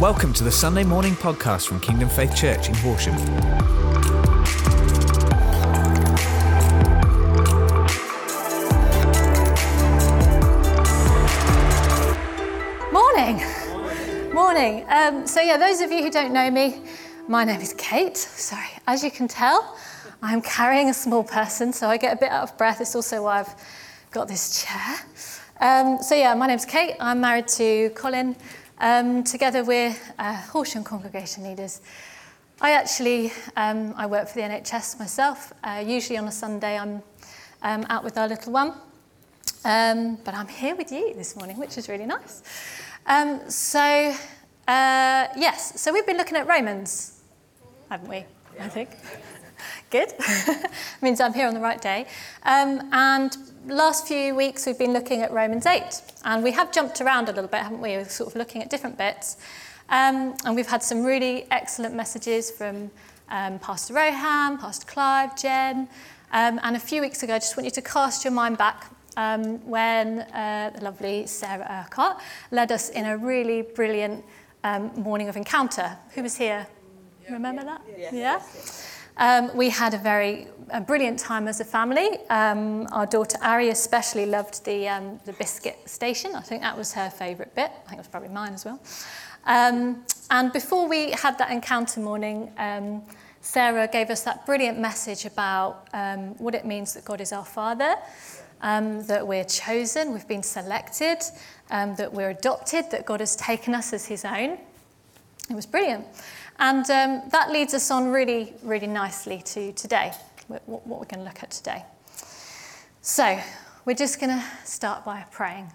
Welcome to the Sunday morning podcast from Kingdom Faith Church in Horsham. Morning. Morning. Um, so, yeah, those of you who don't know me, my name is Kate. Sorry, as you can tell, I'm carrying a small person, so I get a bit out of breath. It's also why I've got this chair. Um, so, yeah, my name's Kate. I'm married to Colin. Um, together we're uh, Horsham congregation leaders. I actually um, I work for the NHS myself. Uh, usually on a Sunday I'm um, out with our little one, um, but I'm here with you this morning, which is really nice. Um, so uh, yes, so we've been looking at Romans, haven't we? I think. Good. means I'm here on the right day. Um, and last few weeks we've been looking at Romans 8, and we have jumped around a little bit, haven't we? We're sort of looking at different bits. Um, and we've had some really excellent messages from um, Pastor Rohan, Pastor Clive, Jen. Um, and a few weeks ago, I just want you to cast your mind back um, when uh, the lovely Sarah Urquhart led us in a really brilliant um, morning of encounter. Who was here? Remember that? Yes. Yeah? Um, we had a very a brilliant time as a family. Um, our daughter Ari especially loved the, um, the biscuit station. I think that was her favourite bit. I think it was probably mine as well. Um, and before we had that encounter morning, um, Sarah gave us that brilliant message about um, what it means that God is our Father, um, that we're chosen, we've been selected, um, that we're adopted, that God has taken us as His own. It was brilliant. And um, that leads us on really, really nicely to today, what, what we're going to look at today. So, we're just going to start by praying.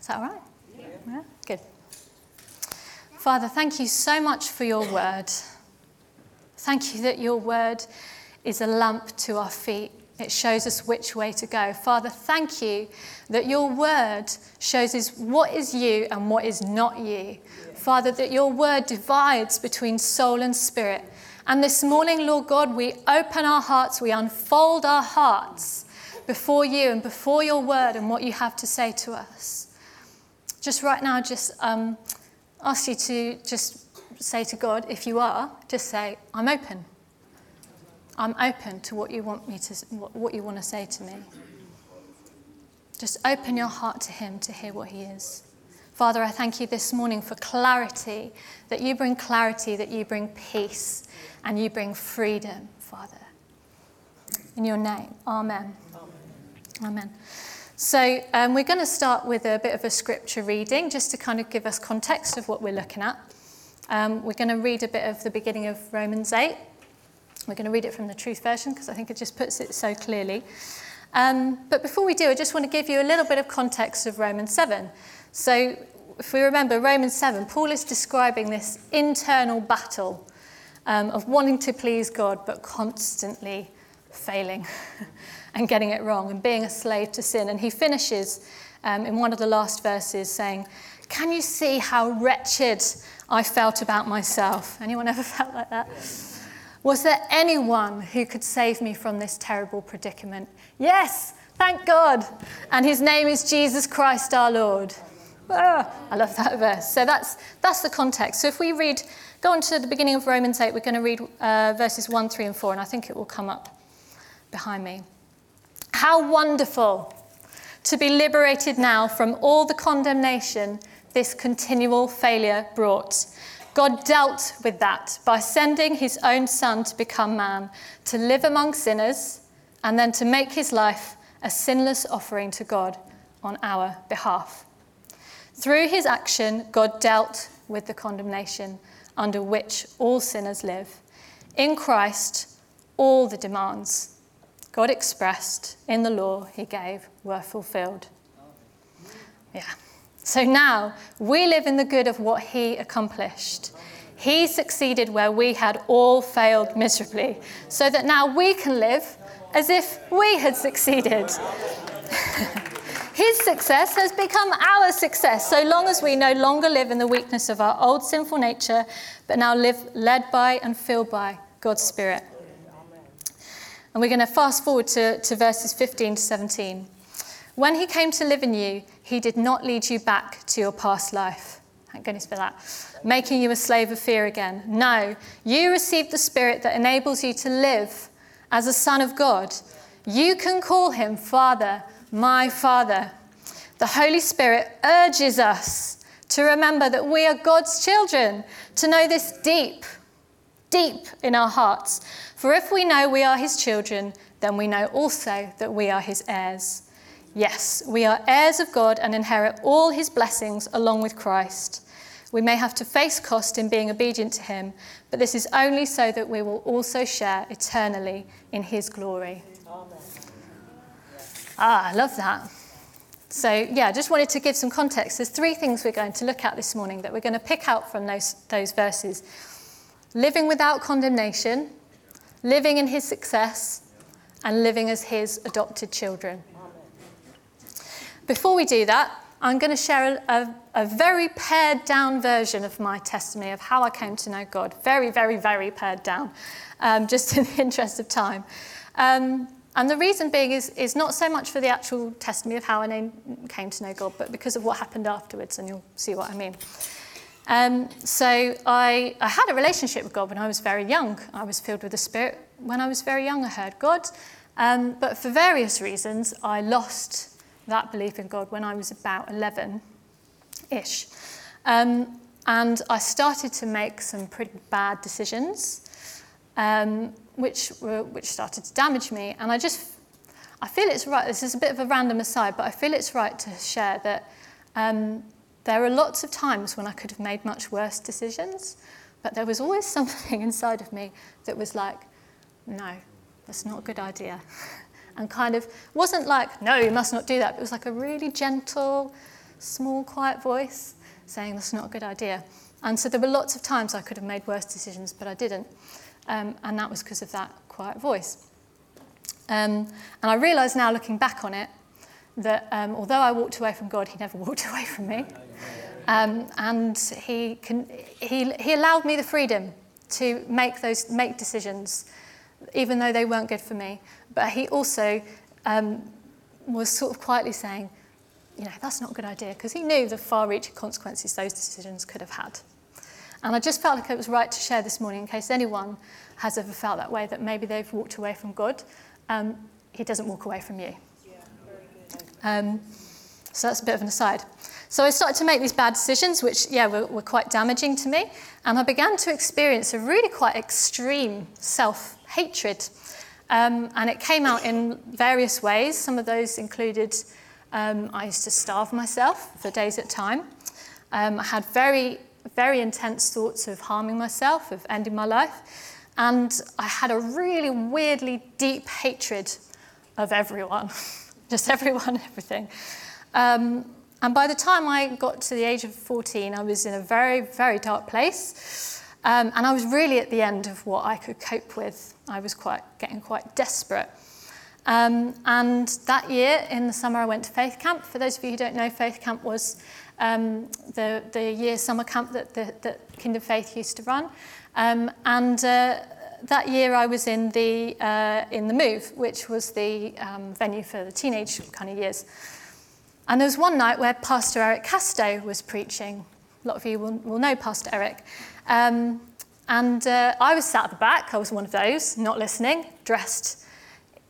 Is that all right? Yeah. yeah. Good. Father, thank you so much for your word. Thank you that your word is a lamp to our feet. It shows us which way to go. Father, thank you that your word shows us what is you and what is not you. Father, that your word divides between soul and spirit. And this morning, Lord God, we open our hearts, we unfold our hearts before you and before your word and what you have to say to us. Just right now, just um, ask you to just say to God, if you are, just say, I'm open. I'm open to what you want me to, what you want to say to me. Just open your heart to Him to hear what He is. Father, I thank you this morning for clarity, that you bring clarity, that you bring peace, and you bring freedom, Father. In your name, Amen. Amen. amen. So, um, we're going to start with a bit of a scripture reading just to kind of give us context of what we're looking at. Um, we're going to read a bit of the beginning of Romans 8. We're going to read it from the Truth Version because I think it just puts it so clearly. Um, but before we do, I just want to give you a little bit of context of Romans 7. So, if we remember Romans 7, Paul is describing this internal battle um, of wanting to please God but constantly failing and getting it wrong and being a slave to sin. And he finishes um, in one of the last verses saying, Can you see how wretched I felt about myself? Anyone ever felt like that? Was there anyone who could save me from this terrible predicament? Yes, thank God. And his name is Jesus Christ our Lord. Ah, I love that verse. So that's, that's the context. So if we read, go on to the beginning of Romans 8, we're going to read uh, verses 1, 3, and 4, and I think it will come up behind me. How wonderful to be liberated now from all the condemnation this continual failure brought. God dealt with that by sending his own son to become man, to live among sinners, and then to make his life a sinless offering to God on our behalf. Through his action, God dealt with the condemnation under which all sinners live. In Christ, all the demands God expressed in the law he gave were fulfilled. Yeah. So now we live in the good of what he accomplished. He succeeded where we had all failed miserably, so that now we can live as if we had succeeded. His success has become our success so long as we no longer live in the weakness of our old sinful nature, but now live led by and filled by God's Spirit. And we're going to fast forward to, to verses 15 to 17. When he came to live in you, he did not lead you back to your past life. Thank goodness for that. Making you a slave of fear again. No, you received the Spirit that enables you to live as a son of God. You can call him Father, my Father. The Holy Spirit urges us to remember that we are God's children, to know this deep, deep in our hearts. For if we know we are his children, then we know also that we are his heirs. Yes, we are heirs of God and inherit all his blessings along with Christ. We may have to face cost in being obedient to him, but this is only so that we will also share eternally in his glory. Amen. Ah, I love that. So, yeah, I just wanted to give some context. There's three things we're going to look at this morning that we're going to pick out from those, those verses living without condemnation, living in his success, and living as his adopted children. Before we do that, I'm going to share a, a, a, very pared down version of my testimony of how I came to know God. Very, very, very pared down, um, just in the interest of time. Um, and the reason being is, is not so much for the actual testimony of how I came to know God, but because of what happened afterwards, and you'll see what I mean. Um, so I, I had a relationship with God when I was very young. I was filled with the Spirit. When I was very young, I heard God. Um, but for various reasons, I lost that belief in God when I was about 11 ish. Um, and I started to make some pretty bad decisions. Um, which, were, which started to damage me. And I just, I feel it's right, this is a bit of a random aside, but I feel it's right to share that um, there are lots of times when I could have made much worse decisions, but there was always something inside of me that was like, no, that's not a good idea. And kind of wasn't like, no, you must not do that. It was like a really gentle, small, quiet voice saying, that's not a good idea. And so there were lots of times I could have made worse decisions, but I didn't. Um, and that was because of that quiet voice. Um, and I realise now, looking back on it, that um, although I walked away from God, He never walked away from me. Um, and he, can, he, he allowed me the freedom to make those make decisions, even though they weren't good for me. But He also um, was sort of quietly saying, you know, that's not a good idea, because He knew the far reaching consequences those decisions could have had. And I just felt like it was right to share this morning in case anyone has ever felt that way, that maybe they've walked away from God. Um, he doesn't walk away from you. Um, so that's a bit of an aside. So I started to make these bad decisions, which, yeah, were, were quite damaging to me. And I began to experience a really quite extreme self hatred. Um, and it came out in various ways. Some of those included um, I used to starve myself for days at a time. Um, I had very very intense thoughts of harming myself, of ending my life. And I had a really weirdly deep hatred of everyone, just everyone, everything. Um, and by the time I got to the age of 14, I was in a very, very dark place. Um, and I was really at the end of what I could cope with. I was quite getting quite desperate. Um, and that year, in the summer, I went to Faith Camp. For those of you who don't know, Faith Camp was um, the, the year summer camp that, the, that Kingdom Faith used to run. Um, and uh, that year I was in the, uh, in the Move, which was the um, venue for the teenage kind of years. And there was one night where Pastor Eric Casto was preaching. A lot of you will, will know Pastor Eric. Um, and uh, I was sat at the back, I was one of those, not listening, dressed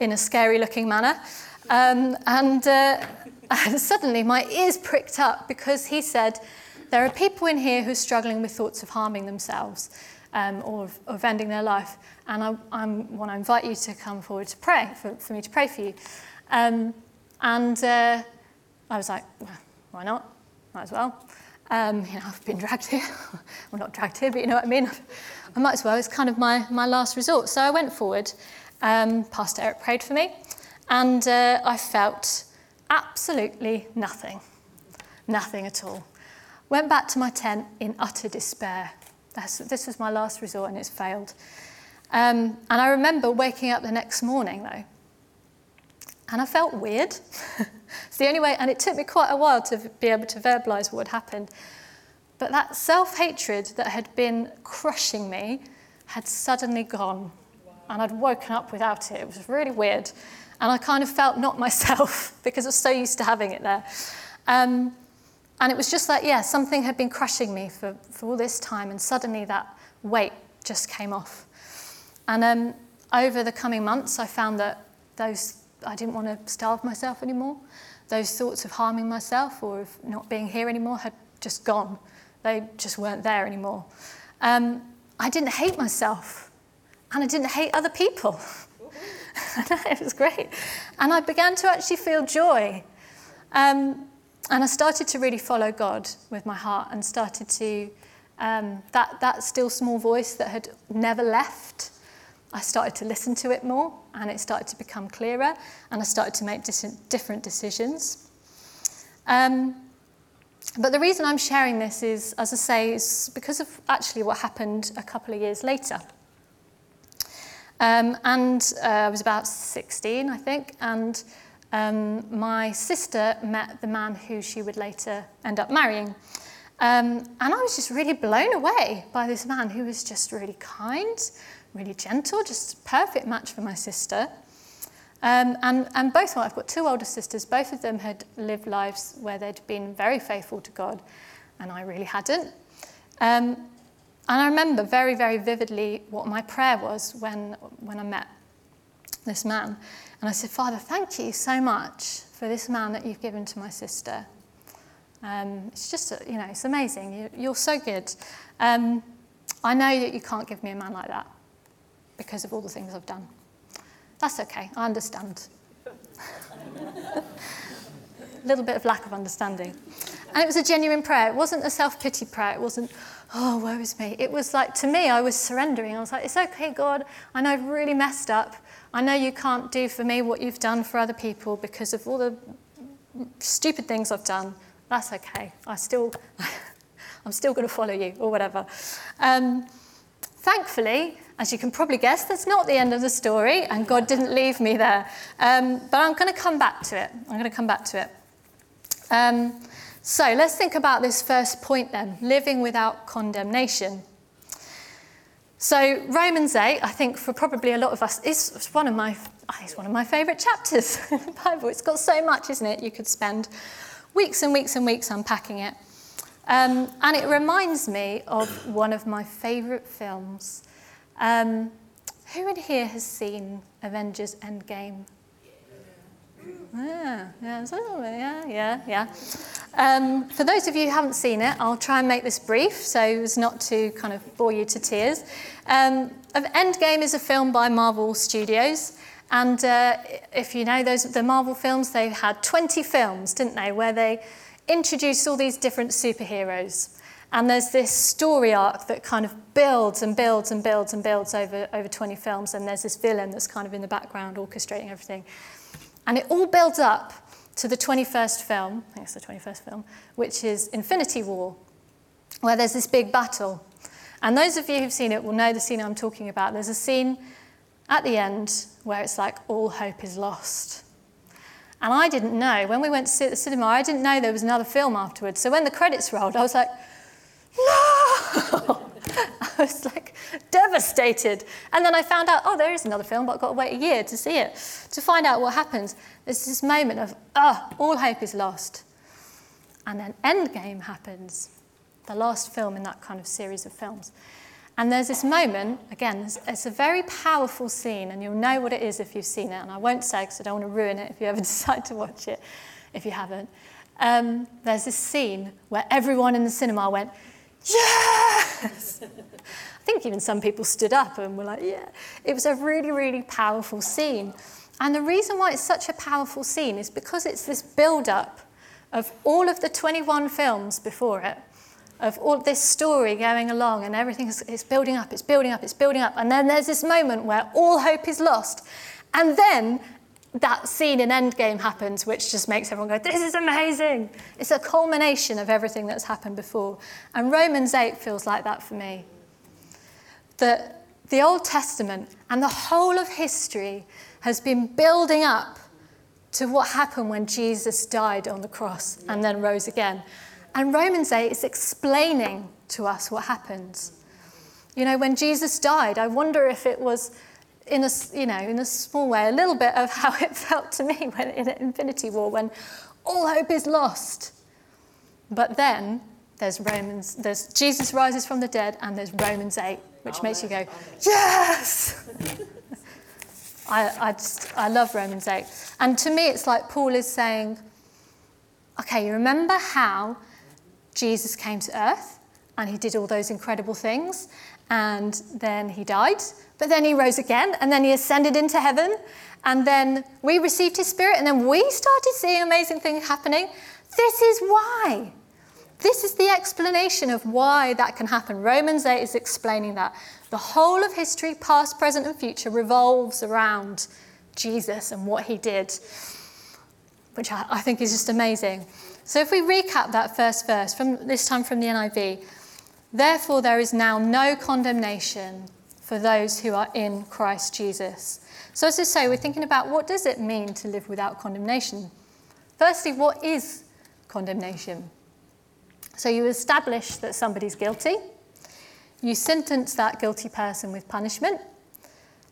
in a scary looking manner. Um, and uh, suddenly my ears pricked up because he said, There are people in here who are struggling with thoughts of harming themselves um, or of, of, ending their life. And I, I want to invite you to come forward to pray, for, for me to pray for you. Um, and uh, I was like, well, Why not? Might as well. Um, you know, I've been dragged here. well, not dragged here, but you know what I mean. I might as well. It's kind of my, my last resort. So I went forward. Um, Pastor Eric prayed for me. And uh, I felt absolutely nothing. Nothing at all. Went back to my tent in utter despair. That's, this was my last resort and it's failed. Um, and I remember waking up the next morning though, and I felt weird. it's the only way, and it took me quite a while to be able to verbalize what had happened. But that self hatred that had been crushing me had suddenly gone, and I'd woken up without it. It was really weird. And I kind of felt not myself because I was so used to having it there. Um, and it was just like, yeah, something had been crushing me for, for all this time, and suddenly that weight just came off. And um, over the coming months, I found that those I didn't want to starve myself anymore. Those thoughts of harming myself or of not being here anymore had just gone. They just weren't there anymore. Um, I didn't hate myself, and I didn't hate other people. it was great. And I began to actually feel joy. Um, and I started to really follow God with my heart and started to, um, that, that still small voice that had never left, I started to listen to it more and it started to become clearer and I started to make different decisions. Um, but the reason I'm sharing this is, as I say, is because of actually what happened a couple of years later. Um, and uh, I was about 16, I think, and um, my sister met the man who she would later end up marrying. Um, and I was just really blown away by this man who was just really kind, really gentle, just perfect match for my sister. Um, and, and both, I've got two older sisters, both of them had lived lives where they'd been very faithful to God, and I really hadn't. Um, and I remember very, very vividly what my prayer was when, when I met this man. And I said, Father, thank you so much for this man that you've given to my sister. Um, it's just, you know, it's amazing. You, are so good. Um, I know that you can't give me a man like that because of all the things I've done. That's okay, I understand. a little bit of lack of understanding. And it was a genuine prayer. It wasn't a self pity prayer. It wasn't, oh, woe is me. It was like, to me, I was surrendering. I was like, it's okay, God. I know I've really messed up. I know you can't do for me what you've done for other people because of all the stupid things I've done. That's okay. I still, I'm still going to follow you or whatever. Um, thankfully, as you can probably guess, that's not the end of the story, and God didn't leave me there. Um, but I'm going to come back to it. I'm going to come back to it. Um, so let's think about this first point then living without condemnation. So Romans 8, I think for probably a lot of us, is one of my, it's one of my favourite chapters in the Bible. It's got so much, isn't it? You could spend weeks and weeks and weeks unpacking it. Um, and it reminds me of one of my favourite films. Um, who in here has seen Avengers Endgame? Yeah, yeah, yeah, yeah, yeah. Um, for those of you who haven't seen it, I'll try and make this brief so as not to kind of bore you to tears. Um, Endgame is a film by Marvel Studios. And uh, if you know those the Marvel films, they had 20 films, didn't they, where they introduced all these different superheroes. And there's this story arc that kind of builds and builds and builds and builds over, over 20 films. And there's this villain that's kind of in the background orchestrating everything. And it all builds up to the 21st film, I think it's the 21st film, which is Infinity War, where there's this big battle. And those of you who've seen it will know the scene I'm talking about. There's a scene at the end where it's like all hope is lost. And I didn't know, when we went to the cinema, I didn't know there was another film afterwards. So when the credits rolled, I was like, no! I was like devastated. And then I found out, oh, there is another film, but I've got to wait a year to see it, to find out what happens. There's this moment of, oh, all hope is lost. And then Endgame happens, the last film in that kind of series of films. And there's this moment, again, it's a very powerful scene, and you'll know what it is if you've seen it. And I won't say because I don't want to ruin it if you ever decide to watch it, if you haven't. Um, there's this scene where everyone in the cinema went, yes! I think even some people stood up and were like, yeah. It was a really, really powerful scene. And the reason why it's such a powerful scene is because it's this build up of all of the 21 films before it of all this story going along and everything is, is building up, it's building up, it's building up. And then there's this moment where all hope is lost. And then that scene in Endgame happens, which just makes everyone go, This is amazing. It's a culmination of everything that's happened before. And Romans 8 feels like that for me. That the Old Testament and the whole of history has been building up to what happened when Jesus died on the cross and then rose again. And Romans 8 is explaining to us what happens. You know, when Jesus died, I wonder if it was in a, you know, in a small way, a little bit of how it felt to me when in Infinity War, when all hope is lost. But then there's Romans, there's Jesus rises from the dead, and there's Romans 8, which makes you go, yes! I, I, just, I love Romans 8. And to me, it's like Paul is saying, okay, you remember how Jesus came to earth and he did all those incredible things, and then he died, but then he rose again, and then he ascended into heaven, and then we received his spirit, and then we started seeing amazing things happening. This is why. This is the explanation of why that can happen. Romans 8 is explaining that. The whole of history, past, present, and future, revolves around Jesus and what he did, which I, I think is just amazing. So if we recap that first verse, from this time from the NIV, therefore there is now no condemnation for those who are in Christ Jesus. So as I say, we're thinking about what does it mean to live without condemnation? Firstly, what is condemnation? So you establish that somebody's guilty, you sentence that guilty person with punishment,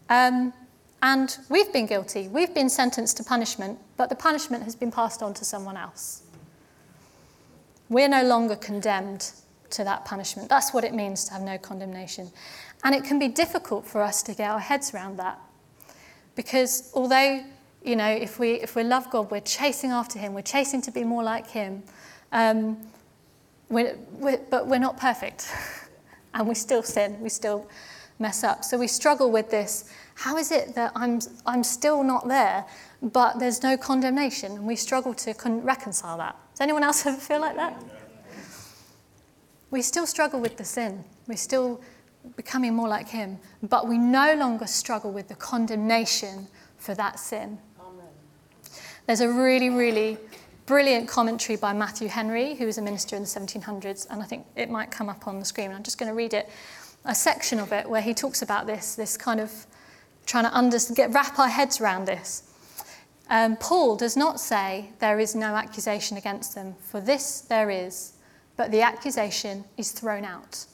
um, and we've been guilty. We've been sentenced to punishment, but the punishment has been passed on to someone else. We're no longer condemned to that punishment. That's what it means to have no condemnation. And it can be difficult for us to get our heads around that. Because although, you know, if we, if we love God, we're chasing after Him, we're chasing to be more like Him, um, we're, we're, but we're not perfect. and we still sin, we still mess up. So we struggle with this. How is it that I'm, I'm still not there, but there's no condemnation? And we struggle to con- reconcile that. Does anyone else ever feel like that? We still struggle with the sin. We're still becoming more like Him, but we no longer struggle with the condemnation for that sin. Amen. There's a really, really brilliant commentary by Matthew Henry, who was a minister in the 1700s, and I think it might come up on the screen. I'm just going to read it, a section of it where he talks about this, this kind of trying to get, wrap our heads around this. Um, Paul does not say there is no accusation against them, for this there is, but the accusation is thrown out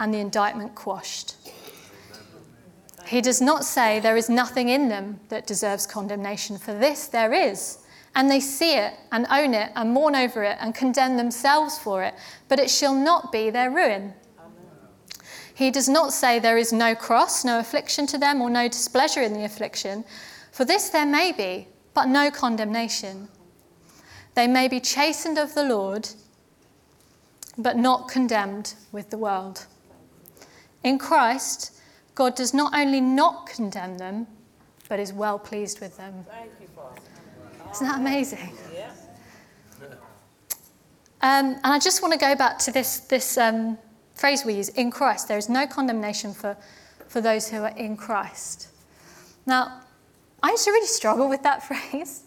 and the indictment quashed. He does not say there is nothing in them that deserves condemnation, for this there is and they see it and own it and mourn over it and condemn themselves for it, but it shall not be their ruin. He does not say there is no cross, no affliction to them, or no displeasure in the affliction. For this there may be, but no condemnation. They may be chastened of the Lord, but not condemned with the world. In Christ, God does not only not condemn them, but is well pleased with them. Thank you, Father. Isn't that amazing? Yeah. Um, and I just want to go back to this, this um, phrase we use in Christ. There is no condemnation for, for those who are in Christ. Now, I used to really struggle with that phrase.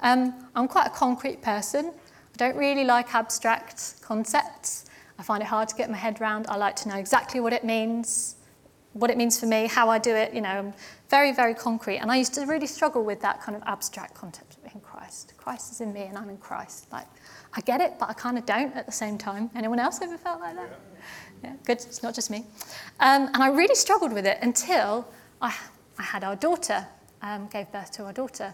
Um, I'm quite a concrete person. I don't really like abstract concepts. I find it hard to get my head around. I like to know exactly what it means, what it means for me, how I do it. You know, I'm very, very concrete. And I used to really struggle with that kind of abstract concept. Of in Christ. Christ is in me and I'm in Christ. Like, I get it, but I kind of don't at the same time. Anyone else ever felt like that? Yeah, yeah good. It's not just me. Um, and I really struggled with it until I, I had our daughter, um, gave birth to our daughter.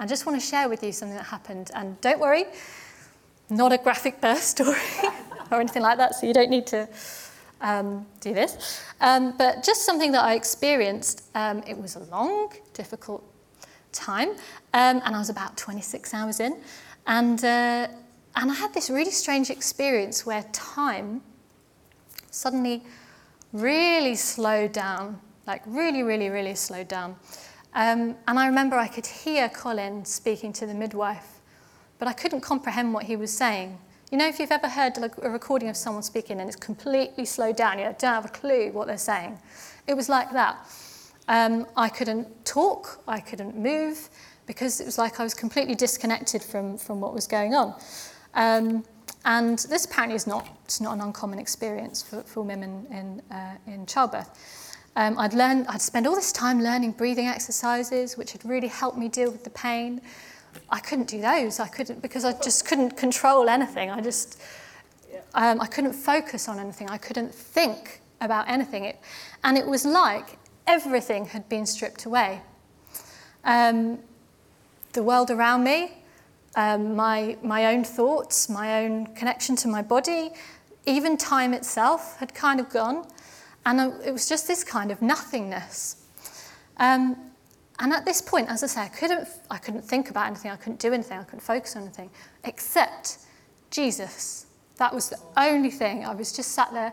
I just want to share with you something that happened. And don't worry, not a graphic birth story or anything like that, so you don't need to um, do this. Um, but just something that I experienced. Um, it was a long, difficult time, um, and I was about 26 hours in. And, uh, and I had this really strange experience where time suddenly really slowed down, like really, really, really slowed down. Um, and I remember I could hear Colin speaking to the midwife, but I couldn't comprehend what he was saying. You know, if you've ever heard a recording of someone speaking and it's completely slowed down, you don't have a clue what they're saying. It was like that. Um, I couldn't talk, I couldn't move, because it was like I was completely disconnected from, from what was going on. Um, and this apparently is not, it's not an uncommon experience for, for women in, uh, in childbirth. Um, I'd, learned, I'd spend all this time learning breathing exercises, which had really helped me deal with the pain. I couldn't do those. I couldn't because I just couldn't control anything. I just um, I couldn't focus on anything. I couldn't think about anything. It, and it was like everything had been stripped away. Um, the world around me um, my, my own thoughts, my own connection to my body, even time itself had kind of gone. And it was just this kind of nothingness. Um, and at this point, as I say, I couldn't, I couldn't think about anything, I couldn't do anything, I couldn't focus on anything except Jesus. That was the only thing. I was just sat there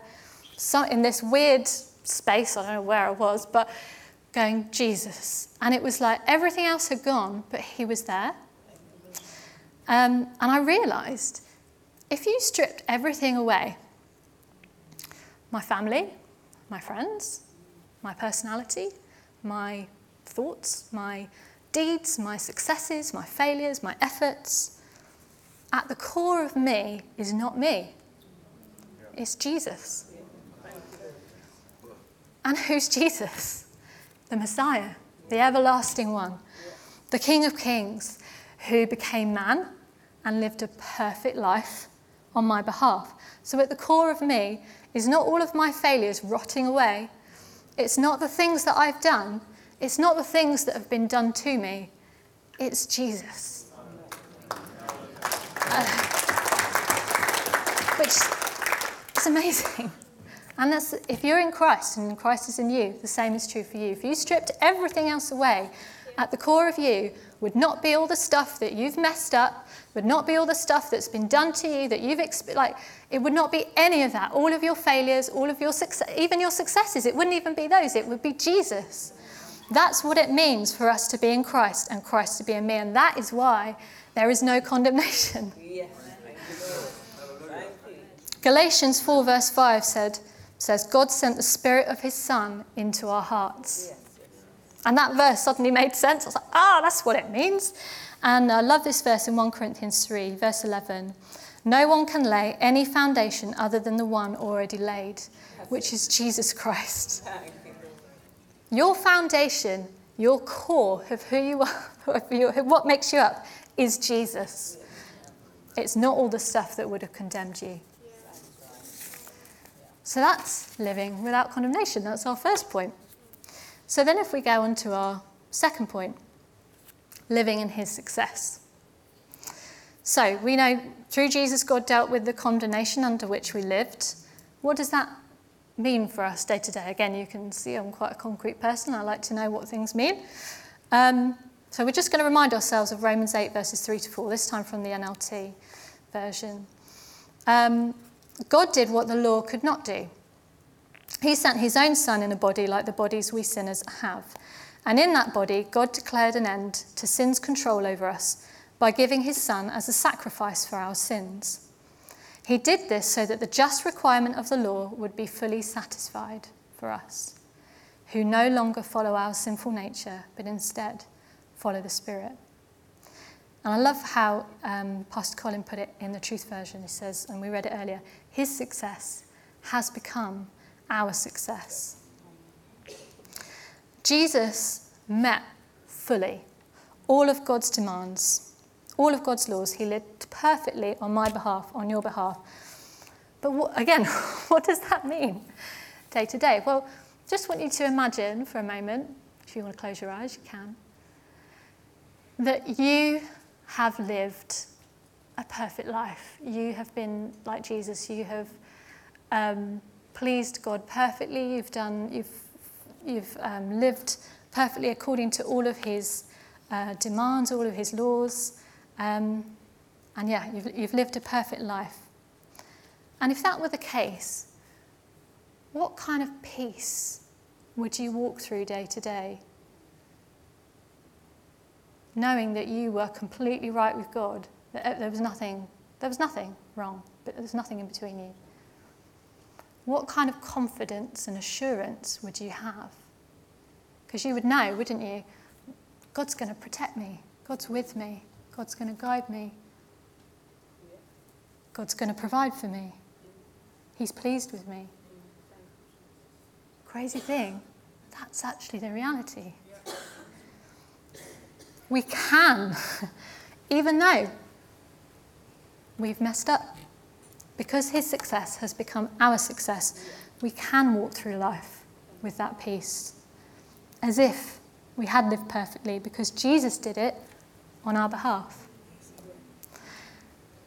in this weird space, I don't know where I was, but going, Jesus. And it was like everything else had gone, but he was there. Um, and I realized if you stripped everything away my family, my friends, my personality, my thoughts, my deeds, my successes, my failures, my efforts. At the core of me is not me, it's Jesus. And who's Jesus? The Messiah, the everlasting one, the King of Kings, who became man and lived a perfect life on my behalf. So at the core of me is not all of my failures rotting away. It's not the things that I've done. It's not the things that have been done to me. It's Jesus. Uh, which is amazing. And that's, if you're in Christ and Christ is in you, the same is true for you. If you stripped everything else away, at the core of you would not be all the stuff that you've messed up, would not be all the stuff that's been done to you that you've experienced. Like, it would not be any of that. All of your failures, all of your success, even your successes, it wouldn't even be those. It would be Jesus. That's what it means for us to be in Christ and Christ to be in me. And that is why there is no condemnation. Yes. Galatians 4, verse 5 said, says, God sent the Spirit of His Son into our hearts. And that verse suddenly made sense. I was like, ah, oh, that's what it means. And I love this verse in 1 Corinthians 3, verse 11. No one can lay any foundation other than the one already laid, which is Jesus Christ. Your foundation, your core of who you are, what makes you up, is Jesus. It's not all the stuff that would have condemned you. So that's living without condemnation. That's our first point. So then, if we go on to our second point, living in his success. So we know through Jesus, God dealt with the condemnation under which we lived. What does that mean for us day to day? Again, you can see I'm quite a concrete person. I like to know what things mean. Um, so we're just going to remind ourselves of Romans 8, verses 3 to 4, this time from the NLT version. Um, God did what the law could not do. He sent his own Son in a body like the bodies we sinners have. And in that body, God declared an end to sin's control over us by giving his Son as a sacrifice for our sins. He did this so that the just requirement of the law would be fully satisfied for us, who no longer follow our sinful nature, but instead follow the Spirit. And I love how um, Pastor Colin put it in the Truth Version. He says, and we read it earlier, his success has become our success. Jesus met fully all of God's demands, all of God's laws. He lived perfectly on my behalf, on your behalf. But what, again, what does that mean day to day? Well, just want you to imagine for a moment, if you want to close your eyes, you can, that you have lived a perfect life. You have been like Jesus. You have um, pleased God perfectly. You've done. You've you've um, lived perfectly according to all of His uh, demands, all of His laws, um, and yeah, you've, you've lived a perfect life. And if that were the case, what kind of peace would you walk through day to day? Knowing that you were completely right with God, that uh, there was nothing, there was nothing wrong, but there was nothing in between you. What kind of confidence and assurance would you have? Because you would know, wouldn't you? God's going to protect me. God's with me. God's going to guide me. God's going to provide for me. He's pleased with me. Crazy thing, that's actually the reality. We can, even though we've messed up, because his success has become our success, we can walk through life with that peace as if we had lived perfectly because Jesus did it on our behalf.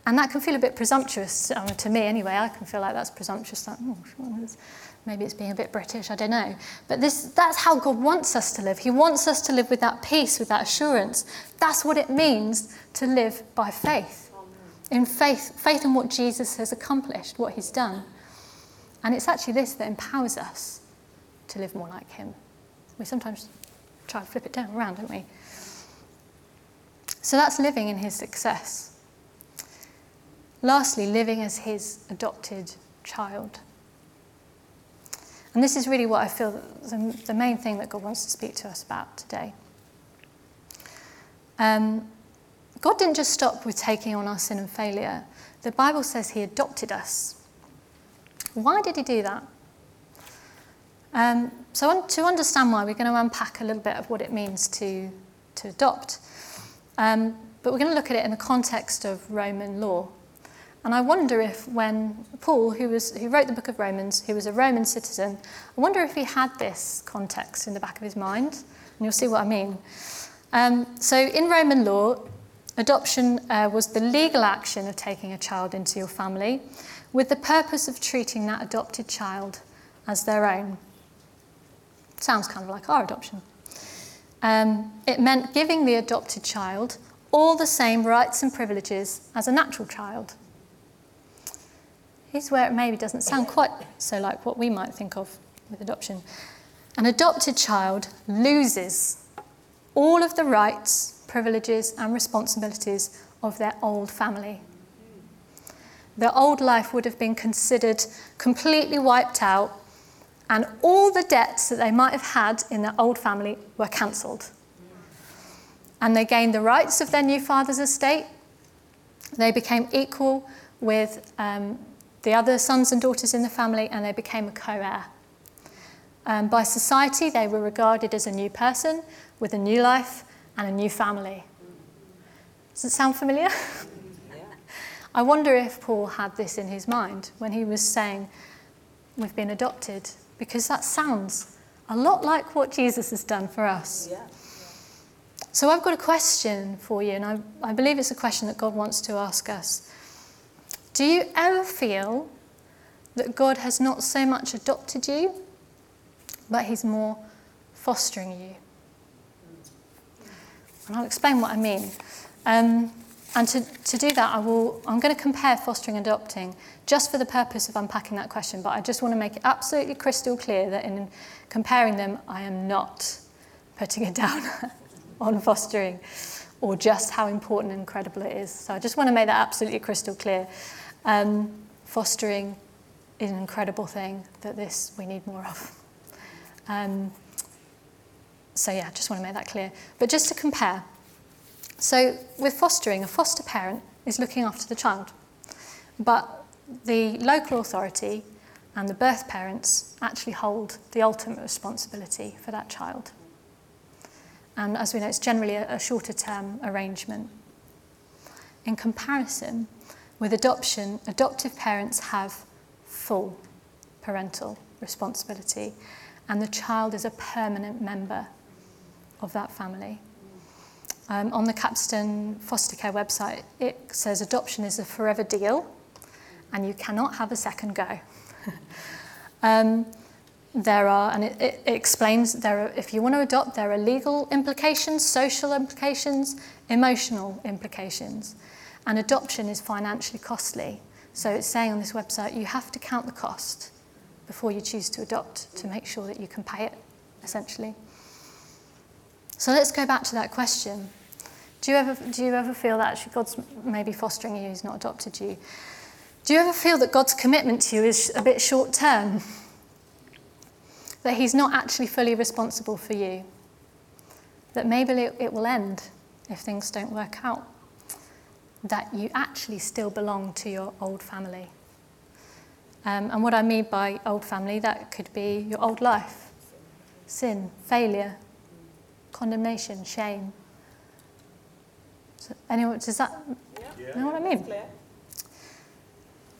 And that can feel a bit presumptuous um, to me anyway. I can feel like that's presumptuous. Like, oh, maybe it's being a bit British, I don't know. But this, that's how God wants us to live. He wants us to live with that peace, with that assurance. That's what it means to live by faith. In faith, faith in what Jesus has accomplished, what he's done. And it's actually this that empowers us to live more like him. We sometimes try to flip it down around, don't we? So that's living in his success. Lastly, living as his adopted child. And this is really what I feel the, main thing that God wants to speak to us about today. Um, God didn't just stop with taking on our sin and failure. The Bible says He adopted us. Why did He do that? Um, so, to understand why, we're going to unpack a little bit of what it means to, to adopt. Um, but we're going to look at it in the context of Roman law. And I wonder if when Paul, who, was, who wrote the book of Romans, who was a Roman citizen, I wonder if he had this context in the back of his mind. And you'll see what I mean. Um, so in Roman law, adoption uh, was the legal action of taking a child into your family with the purpose of treating that adopted child as their own. Sounds kind of like our adoption. Um, it meant giving the adopted child all the same rights and privileges as a natural child. Here's where it maybe doesn't sound quite so like what we might think of with adoption. An adopted child loses all of the rights, privileges, and responsibilities of their old family. Their old life would have been considered completely wiped out, and all the debts that they might have had in their old family were cancelled. And they gained the rights of their new father's estate. They became equal with um, the other sons and daughters in the family, and they became a co heir. Um, by society, they were regarded as a new person with a new life and a new family. Does it sound familiar? I wonder if Paul had this in his mind when he was saying, We've been adopted, because that sounds a lot like what Jesus has done for us. Yeah. So I've got a question for you, and I, I believe it's a question that God wants to ask us. Do you ever feel that God has not so much adopted you, but He's more fostering you? And I'll explain what I mean. Um, and to, to do that, I will, I'm going to compare fostering and adopting just for the purpose of unpacking that question, but I just want to make it absolutely crystal clear that in comparing them, I am not putting it down on fostering or just how important and incredible it is. So I just want to make that absolutely crystal clear. Um, fostering is an incredible thing that this we need more of. Um, so yeah, just want to make that clear. But just to compare, so with fostering, a foster parent is looking after the child, but the local authority and the birth parents actually hold the ultimate responsibility for that child. And as we know, it's generally a, a shorter term arrangement. In comparison, with adoption, adoptive parents have full parental responsibility, and the child is a permanent member of that family. Um, on the Capstan foster care website, it says adoption is a forever deal and you cannot have a second go. um, there are, and it, it, it explains there are, if you want to adopt, there are legal implications, social implications, emotional implications. And adoption is financially costly. So it's saying on this website you have to count the cost before you choose to adopt to make sure that you can pay it, essentially. So let's go back to that question. Do you ever, do you ever feel that actually God's maybe fostering you, He's not adopted you? Do you ever feel that God's commitment to you is a bit short term? That He's not actually fully responsible for you? That maybe it, will end if things don't work out? that you actually still belong to your old family. Um, and what I mean by old family, that could be your old life, sin, failure, condemnation, shame. So anyone, does that yeah. know what I mean?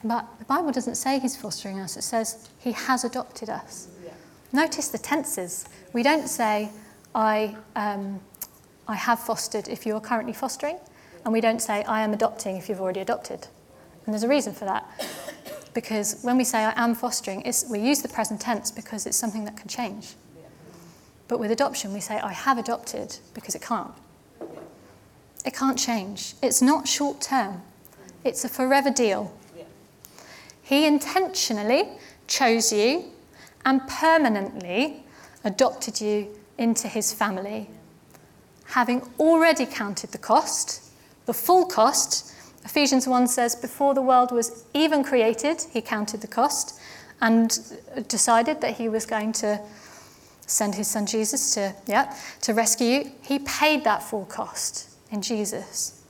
But the Bible doesn't say he's fostering us, it says he has adopted us. Yeah. Notice the tenses. We don't say, I, um, I have fostered if you are currently fostering. And we don't say, I am adopting if you've already adopted. And there's a reason for that. Because when we say I am fostering, we use the present tense because it's something that can change. But with adoption, we say I have adopted because it can't. It can't change. It's not short term, it's a forever deal. He intentionally chose you and permanently adopted you into his family, having already counted the cost, the full cost. Ephesians 1 says, Before the world was even created, he counted the cost and decided that he was going to send his son Jesus to, yeah, to rescue you. He paid that full cost in Jesus.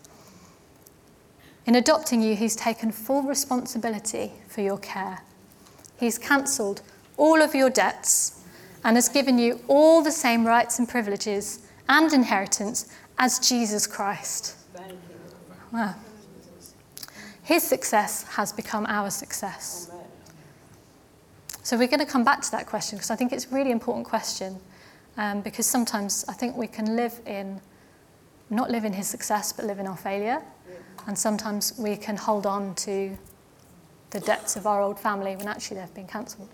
In adopting you, he's taken full responsibility for your care. He's cancelled all of your debts and has given you all the same rights and privileges and inheritance as Jesus Christ. Wow. His success has become our success. So we're going to come back to that question because I think it's a really important question um, because sometimes I think we can live in, not live in his success, but live in our failure. And sometimes we can hold on to the debts of our old family when actually they've been cancelled.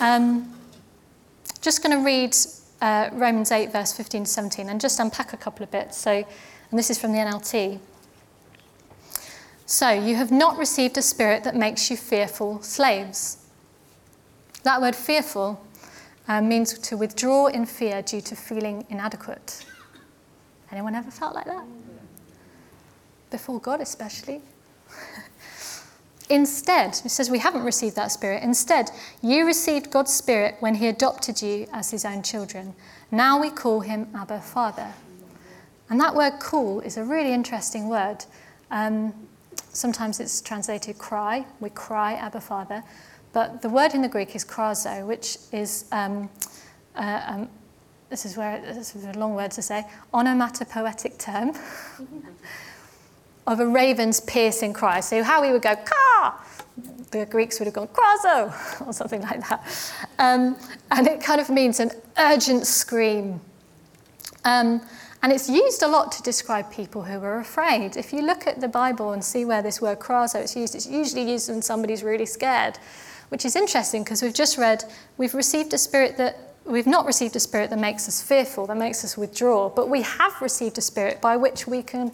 Um, just going to read uh, Romans 8, verse 15 to 17, and just unpack a couple of bits. So, and this is from the NLT. So, you have not received a spirit that makes you fearful slaves That word fearful uh, means to withdraw in fear due to feeling inadequate. Anyone ever felt like that? Before God, especially. Instead, it says we haven't received that spirit. Instead, you received God's spirit when he adopted you as his own children. Now we call him Abba Father. And that word call is a really interesting word. Um, sometimes it's translated cry. We cry Abba Father. But the word in the Greek is krazo, which is, um, uh, um, this is where, is a long word to say, onomatopoetic term. of a raven's piercing cry. So how we would go, ka, the Greeks would have gone, krazo, or something like that. Um, and it kind of means an urgent scream. Um, and it's used a lot to describe people who are afraid. If you look at the Bible and see where this word krazo is used, it's usually used when somebody's really scared, which is interesting because we've just read, we've received a spirit that we've not received a spirit that makes us fearful, that makes us withdraw, but we have received a spirit by which we can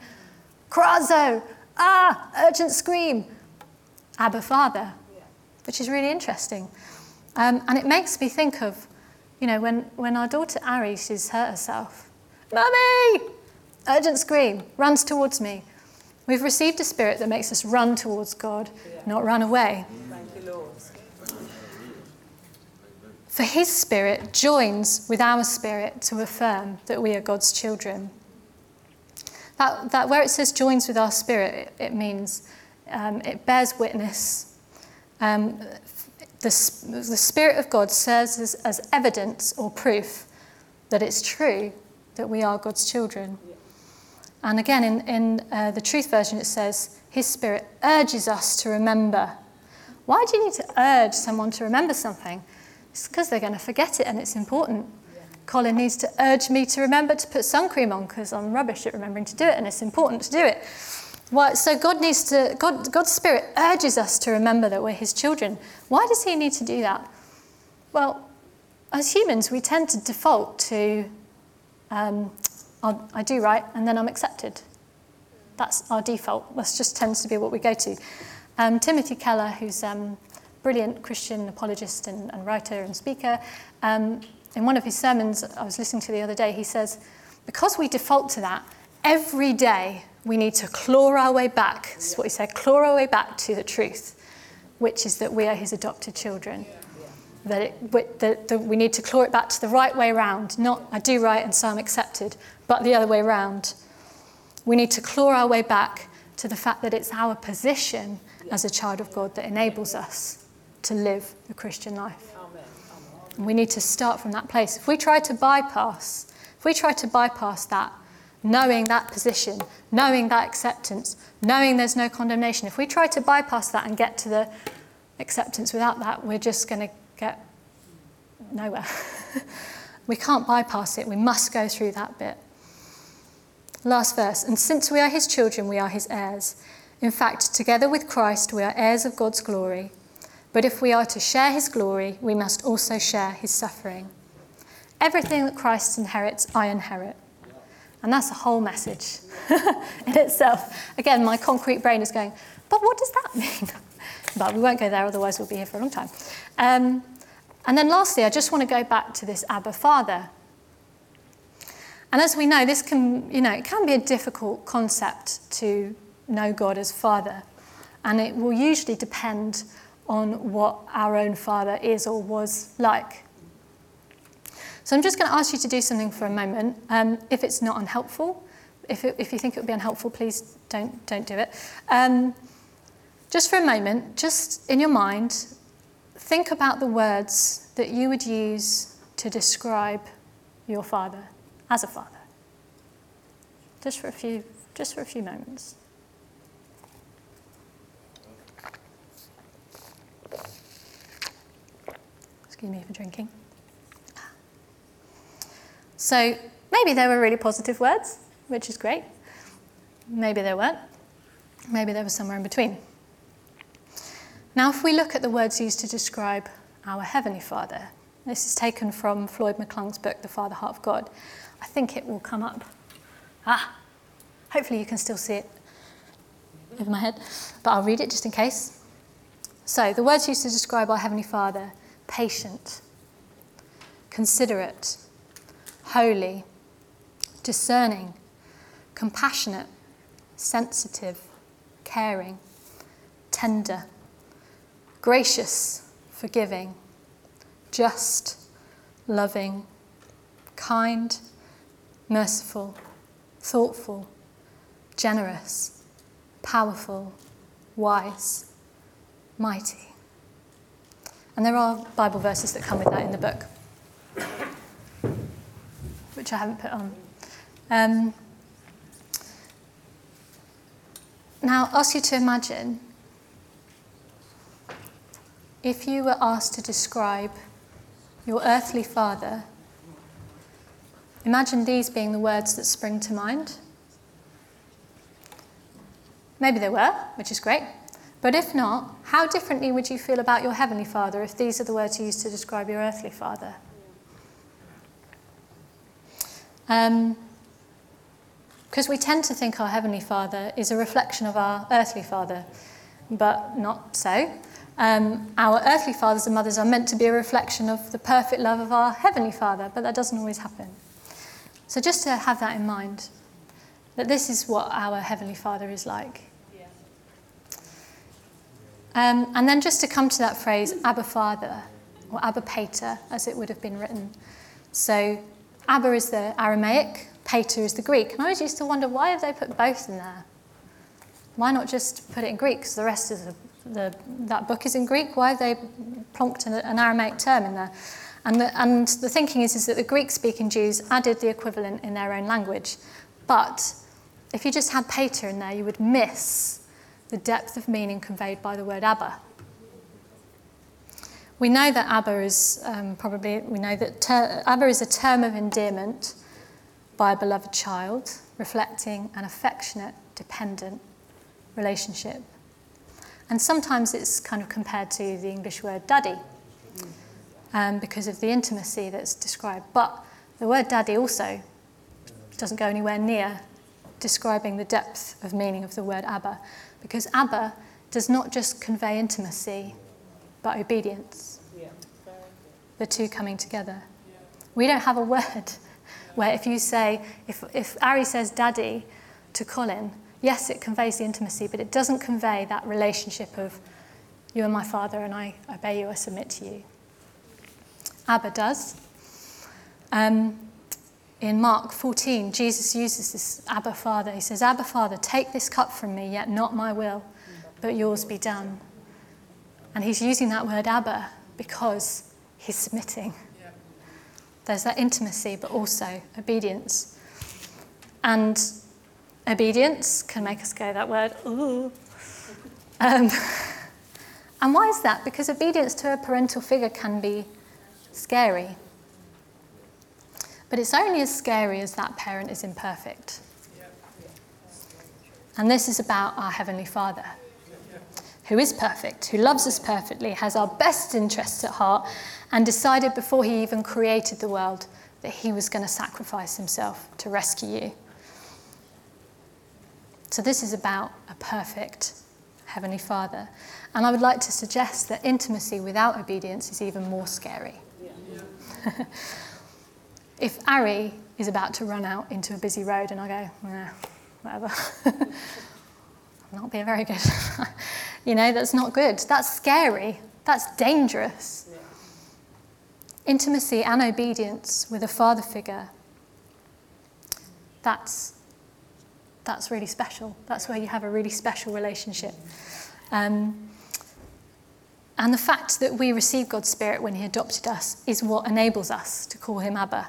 Krazo! Ah! Urgent scream! Abba Father, which is really interesting. Um, and it makes me think of, you know, when, when our daughter Ari, she's hurt herself. Mummy! Urgent scream, runs towards me. We've received a spirit that makes us run towards God, yeah. not run away you, Lord. For his spirit joins with our spirit to affirm that we are God's children. That, that where it says joins with our spirit, it, it means um, it bears witness. Um, the, the Spirit of God serves as, as evidence or proof that it's true that we are God's children. And again, in, in uh, the truth version, it says, His Spirit urges us to remember. Why do you need to urge someone to remember something? It's because they're going to forget it and it's important. Colin needs to urge me to remember to put sun cream on because I'm rubbish at remembering to do it and it's important to do it. Well, so God needs to, God, God's Spirit urges us to remember that we're His children. Why does He need to do that? Well, as humans, we tend to default to, um, i do right and then I'm accepted. That's our default. That just tends to be what we go to. Um, Timothy Keller, who's um, brilliant Christian apologist and, and writer and speaker, um, in one of his sermons I was listening to the other day, he says, because we default to that, every day we need to claw our way back. This is what he said claw our way back to the truth, which is that we are his adopted children. That, it, that, that we need to claw it back to the right way round, not I do right and so I'm accepted, but the other way round. We need to claw our way back to the fact that it's our position as a child of God that enables us to live the Christian life. And we need to start from that place. If we try to bypass, if we try to bypass that, knowing that position, knowing that acceptance, knowing there's no condemnation, if we try to bypass that and get to the acceptance without that, we're just going to get nowhere. we can't bypass it. We must go through that bit. Last verse. And since we are his children, we are his heirs. In fact, together with Christ, we are heirs of God's glory. But if we are to share his glory, we must also share his suffering. Everything that Christ inherits, I inherit. And that's a whole message in itself. Again, my concrete brain is going, but what does that mean? but we won't go there, otherwise, we'll be here for a long time. Um, and then lastly, I just want to go back to this Abba Father. And as we know, this can, you know, it can be a difficult concept to know God as Father. And it will usually depend on what our own Father is or was like. So I'm just going to ask you to do something for a moment. Um, if it's not unhelpful, if, it, if you think it would be unhelpful, please don't, don't do it. Um, just for a moment, just in your mind, think about the words that you would use to describe your father as a father. Just for a few, just for a few moments. Me for drinking. So maybe they were really positive words, which is great. Maybe they weren't. Maybe they were somewhere in between. Now, if we look at the words used to describe our Heavenly Father, this is taken from Floyd McClung's book, The Father Heart of God. I think it will come up. Ah, hopefully you can still see it over my head, but I'll read it just in case. So, the words used to describe our Heavenly Father patient, considerate, holy, discerning, compassionate, sensitive, caring, tender gracious, forgiving, just, loving, kind, merciful, thoughtful, generous, powerful, wise, mighty. And there are Bible verses that come with that in the book, which I haven't put on. Um, now, ask you to imagine if you were asked to describe your earthly father, imagine these being the words that spring to mind. Maybe they were, which is great. But if not, how differently would you feel about your heavenly father if these are the words you used to describe your earthly father? Because um, we tend to think our heavenly father is a reflection of our earthly father, but not so. Um, our earthly fathers and mothers are meant to be a reflection of the perfect love of our heavenly Father, but that doesn't always happen. So just to have that in mind, that this is what our heavenly Father is like. Um, and then just to come to that phrase, Abba Father, or Abba Pater, as it would have been written. So Abba is the Aramaic, Pater is the Greek. And I always used to wonder why have they put both in there? Why not just put it in Greek? Because the rest is the, that book is in Greek. Why have they plonked an, an Aramaic term in there? And the, and the thinking is, is that the Greek speaking Jews added the equivalent in their own language. But if you just had pater in there, you would miss the depth of meaning conveyed by the word Abba. We know that Abba is um, probably, we know that ter- Abba is a term of endearment by a beloved child, reflecting an affectionate, dependent relationship and sometimes it's kind of compared to the English word daddy um, because of the intimacy that's described. But the word daddy also doesn't go anywhere near describing the depth of meaning of the word Abba because Abba does not just convey intimacy but obedience. The two coming together. We don't have a word where if you say, if, if Ari says daddy to Colin, yes, it conveys the intimacy, but it doesn't convey that relationship of you are my father and I obey you, I submit to you. Abba does. Um, in Mark 14, Jesus uses this Abba Father. He says, Abba Father, take this cup from me, yet not my will, but yours be done. And he's using that word Abba because he's submitting. There's that intimacy, but also obedience. And Obedience can make us go that word, ooh. Um, and why is that? Because obedience to a parental figure can be scary. But it's only as scary as that parent is imperfect. And this is about our Heavenly Father, who is perfect, who loves us perfectly, has our best interests at heart, and decided before he even created the world that he was going to sacrifice himself to rescue you. So, this is about a perfect Heavenly Father. And I would like to suggest that intimacy without obedience is even more scary. Yeah. if Ari is about to run out into a busy road and I go, nah, whatever, I'm not being very good. you know, that's not good. That's scary. That's dangerous. Yeah. Intimacy and obedience with a father figure, that's that's really special. That's where you have a really special relationship. Um, and the fact that we receive God's Spirit when He adopted us is what enables us to call Him Abba.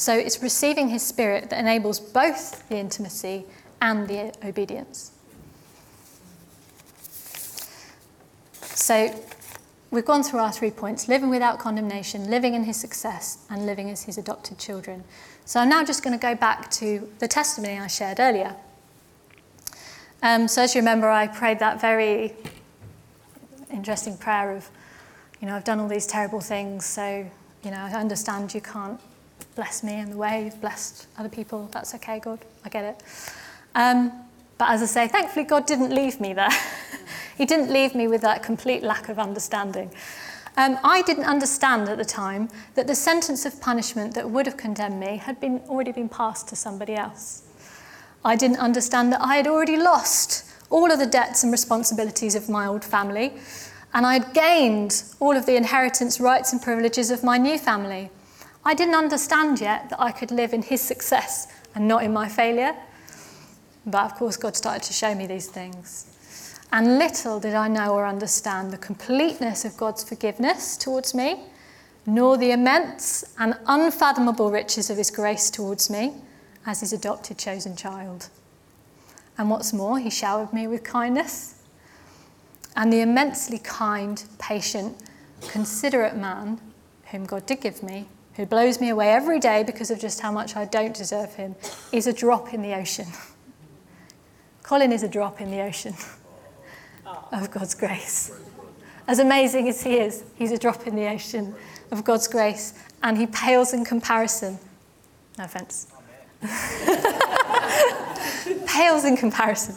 So it's receiving His Spirit that enables both the intimacy and the obedience. So we've gone through our three points living without condemnation, living in His success, and living as His adopted children. So I'm now just going to go back to the testimony I shared earlier. Um, so as you remember, I prayed that very interesting prayer of, you know, I've done all these terrible things, so, you know, I understand you can't bless me in the way you've blessed other people. That's okay, God. I get it. Um, but as I say, thankfully, God didn't leave me there. he didn't leave me with that complete lack of understanding. Um, I didn't understand at the time that the sentence of punishment that would have condemned me had been, already been passed to somebody else. I didn't understand that I had already lost all of the debts and responsibilities of my old family, and I had gained all of the inheritance rights and privileges of my new family. I didn't understand yet that I could live in his success and not in my failure. But of course, God started to show me these things. And little did I know or understand the completeness of God's forgiveness towards me, nor the immense and unfathomable riches of his grace towards me as his adopted chosen child. And what's more, he showered me with kindness. And the immensely kind, patient, considerate man whom God did give me, who blows me away every day because of just how much I don't deserve him, is a drop in the ocean. Colin is a drop in the ocean ah. of God's grace. As amazing as he is, he's a drop in the ocean of God's grace, and he pales in comparison. No offense. pales in comparison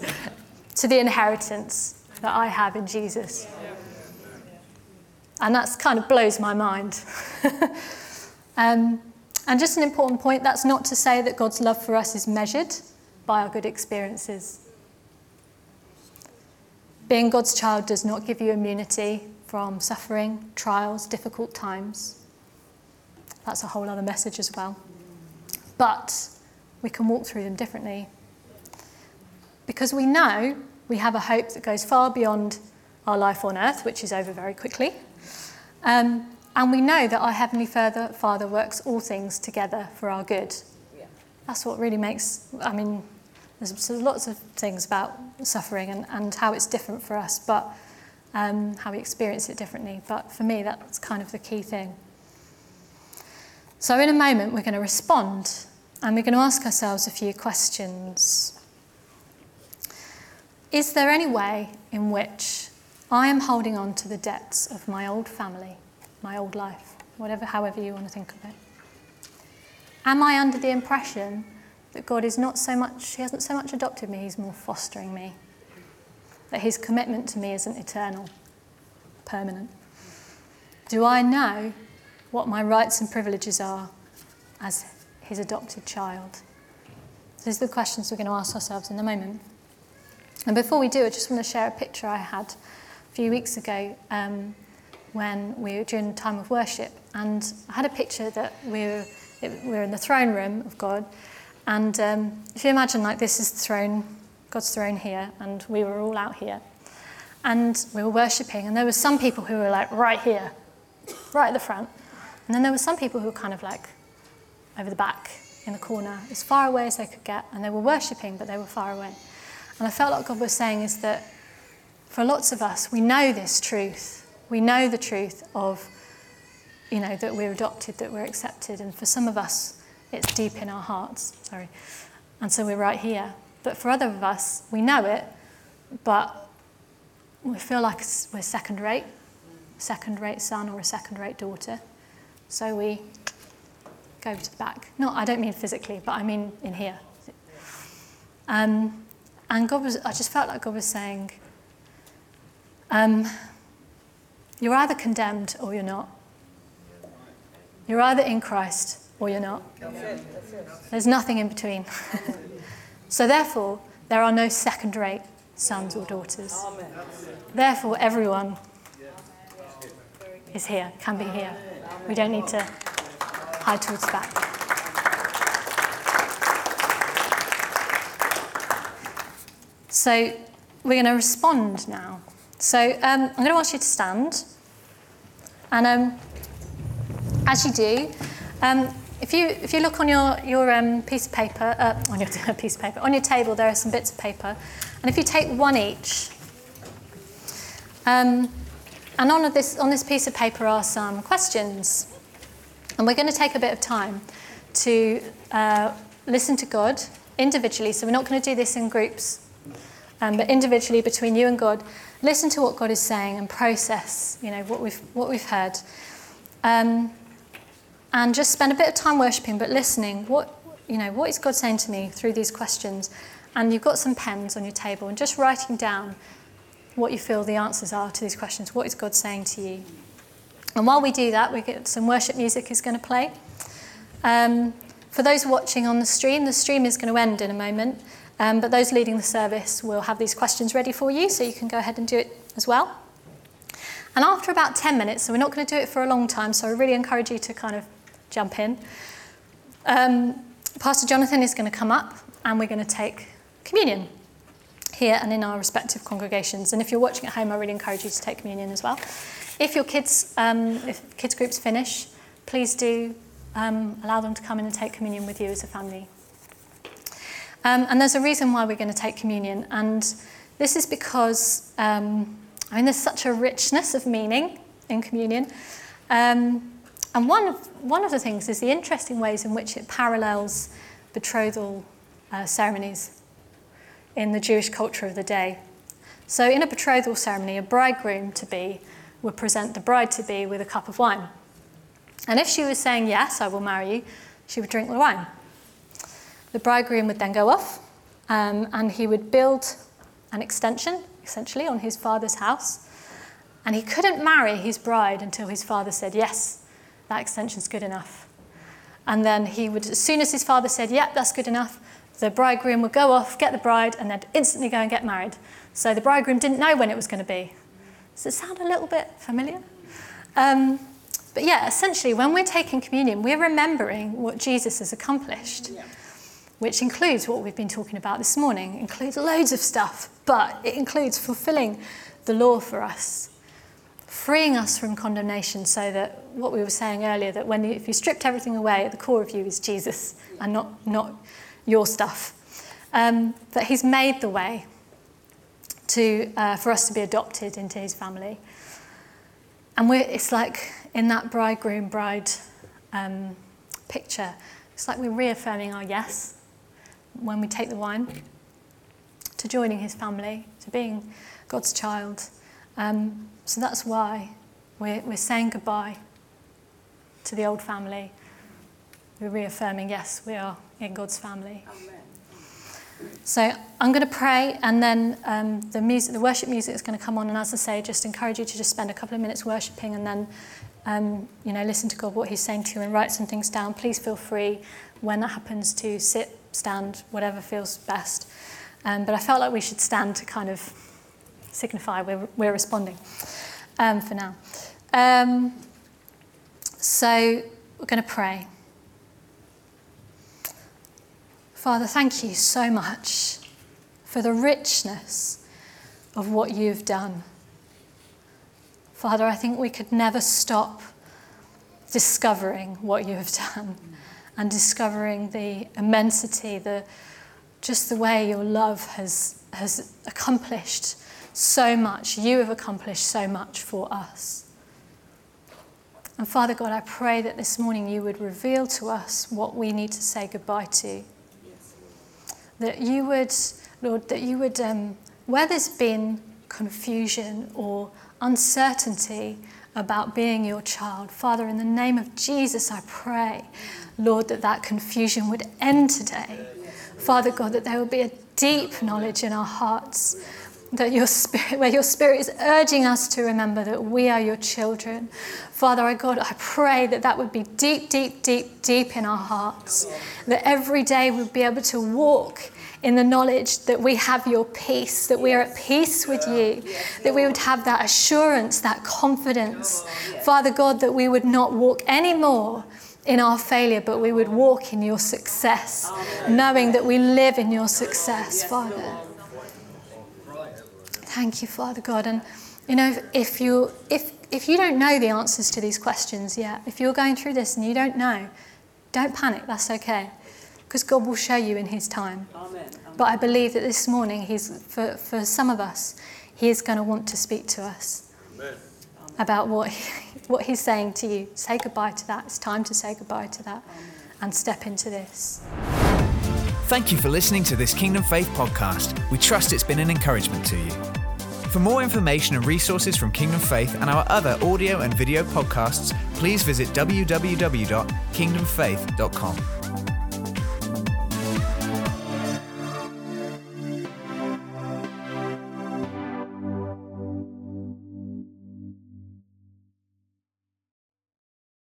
to the inheritance that I have in Jesus. And that kind of blows my mind. um, and just an important point that's not to say that God's love for us is measured by our good experiences. Being God's child does not give you immunity from suffering, trials, difficult times. That's a whole other message as well. But we can walk through them differently. Because we know we have a hope that goes far beyond our life on earth, which is over very quickly. Um, and we know that our Heavenly Father, Father works all things together for our good. Yeah. That's what really makes, I mean, there's, there's lots of things about suffering and, and how it's different for us, but um, how we experience it differently. But for me, that's kind of the key thing. So, in a moment, we're going to respond and we're going to ask ourselves a few questions. Is there any way in which I am holding on to the debts of my old family, my old life, whatever, however you want to think of it? Am I under the impression that God is not so much, He hasn't so much adopted me, He's more fostering me? That His commitment to me isn't eternal, permanent? Do I know what my rights and privileges are as his adopted child? These are the questions we're going to ask ourselves in a moment. And before we do, I just want to share a picture I had a few weeks ago um, when we were during a time of worship. And I had a picture that we were, we were in the throne room of God. And um, if you imagine, like, this is the throne, God's throne here, and we were all out here. And we were worshipping, and there were some people who were like right here, right at the front. And then there were some people who were kind of like over the back in the corner, as far away as they could get, and they were worshipping, but they were far away. And I felt like God was saying is that for lots of us, we know this truth. We know the truth of, you know, that we're adopted, that we're accepted, and for some of us, it's deep in our hearts. Sorry. And so we're right here. But for other of us, we know it, but we feel like we're second rate, second rate son or a second rate daughter. So we go to the back. No, I don't mean physically, but I mean in here. Um, and God was, I just felt like God was saying, um, you're either condemned or you're not. You're either in Christ or you're not. There's nothing in between. so, therefore, there are no second rate sons or daughters. Therefore, everyone is here, can be here. We don't need to hide towards the back. So, we're going to respond now. So, um, I'm going to ask you to stand. And um, as you do, um, if you, if you look on your, your um, piece of paper, uh, on your piece of paper, on your table, there are some bits of paper. And if you take one each, um, and on this, on this piece of paper are some questions. And we're going to take a bit of time to uh, listen to God individually. So we're not going to do this in groups, um, but individually between you and God. Listen to what God is saying and process, you know, what we've, what we've heard. Um, and just spend a bit of time worshiping, but listening. What, you know, what is God saying to me through these questions? And you've got some pens on your table and just writing down what you feel the answers are to these questions. What is God saying to you? And while we do that, we get some worship music is going to play. Um, for those watching on the stream, the stream is going to end in a moment. Um, but those leading the service will have these questions ready for you, so you can go ahead and do it as well. And after about 10 minutes, so we're not going to do it for a long time, so I really encourage you to kind of jump in. Um, Pastor Jonathan is going to come up and we're going to take communion here and in our respective congregations. And if you're watching at home, I really encourage you to take communion as well. If your kids, um, if kids groups finish, please do um, allow them to come in and take communion with you as a family. Um, and there's a reason why we're going to take communion, and this is because um, I mean there's such a richness of meaning in communion. Um, and one of, one of the things is the interesting ways in which it parallels betrothal uh, ceremonies in the Jewish culture of the day. So, in a betrothal ceremony, a bridegroom to be would present the bride to be with a cup of wine. And if she was saying, Yes, I will marry you, she would drink the wine. The bridegroom would then go off um, and he would build an extension, essentially, on his father's house. And he couldn't marry his bride until his father said, Yes, that extension's good enough. And then he would, as soon as his father said, yep, that's good enough, the bridegroom would go off, get the bride, and then instantly go and get married. So the bridegroom didn't know when it was going to be. Does it sound a little bit familiar? Um, but yeah, essentially, when we're taking communion, we're remembering what Jesus has accomplished, yeah. Which includes what we've been talking about this morning, includes loads of stuff, but it includes fulfilling the law for us freeing us from condemnation so that what we were saying earlier that when if you stripped everything away at the core of you is jesus and not, not your stuff. Um, that he's made the way to, uh, for us to be adopted into his family. And it's like in that bridegroom bride um, picture it's like we're reaffirming our yes when we take the wine to joining his family to being god's child um, so that's why we're, we're saying goodbye to the old family. We're reaffirming, yes, we are in God's family. Amen. So I'm going to pray, and then um, the music, the worship music is going to come on. And as I say, just encourage you to just spend a couple of minutes worshiping, and then um, you know listen to God what He's saying to you, and write some things down. Please feel free when that happens to sit, stand, whatever feels best. Um, but I felt like we should stand to kind of signify we're, we're responding um, for now. Um, so we're going to pray. Father, thank you so much for the richness of what you've done. Father, I think we could never stop discovering what you have done and discovering the immensity, the, just the way your love has, has accomplished so much. You have accomplished so much for us. And Father God, I pray that this morning you would reveal to us what we need to say goodbye to. that you would, Lord, that you would, um, where there's been confusion or uncertainty about being your child, Father, in the name of Jesus, I pray, Lord, that that confusion would end today. Father God, that there will be a deep knowledge in our hearts that your spirit, where your spirit is urging us to remember that we are your children. Father, I God, I pray that that would be deep, deep, deep, deep in our hearts. That every day we'd be able to walk in the knowledge that we have your peace, that we are at peace with you, that we would have that assurance, that confidence. Father God, that we would not walk anymore in our failure, but we would walk in your success, knowing that we live in your success, Father. Thank you, Father God. And you know, if you if if you don't know the answers to these questions yet, if you're going through this and you don't know, don't panic. That's okay, because God will show you in His time. Amen. But I believe that this morning, He's for for some of us, He is going to want to speak to us Amen. about what he, what He's saying to you. Say goodbye to that. It's time to say goodbye to that, Amen. and step into this. Thank you for listening to this Kingdom Faith podcast. We trust it's been an encouragement to you. For more information and resources from Kingdom Faith and our other audio and video podcasts, please visit www.kingdomfaith.com.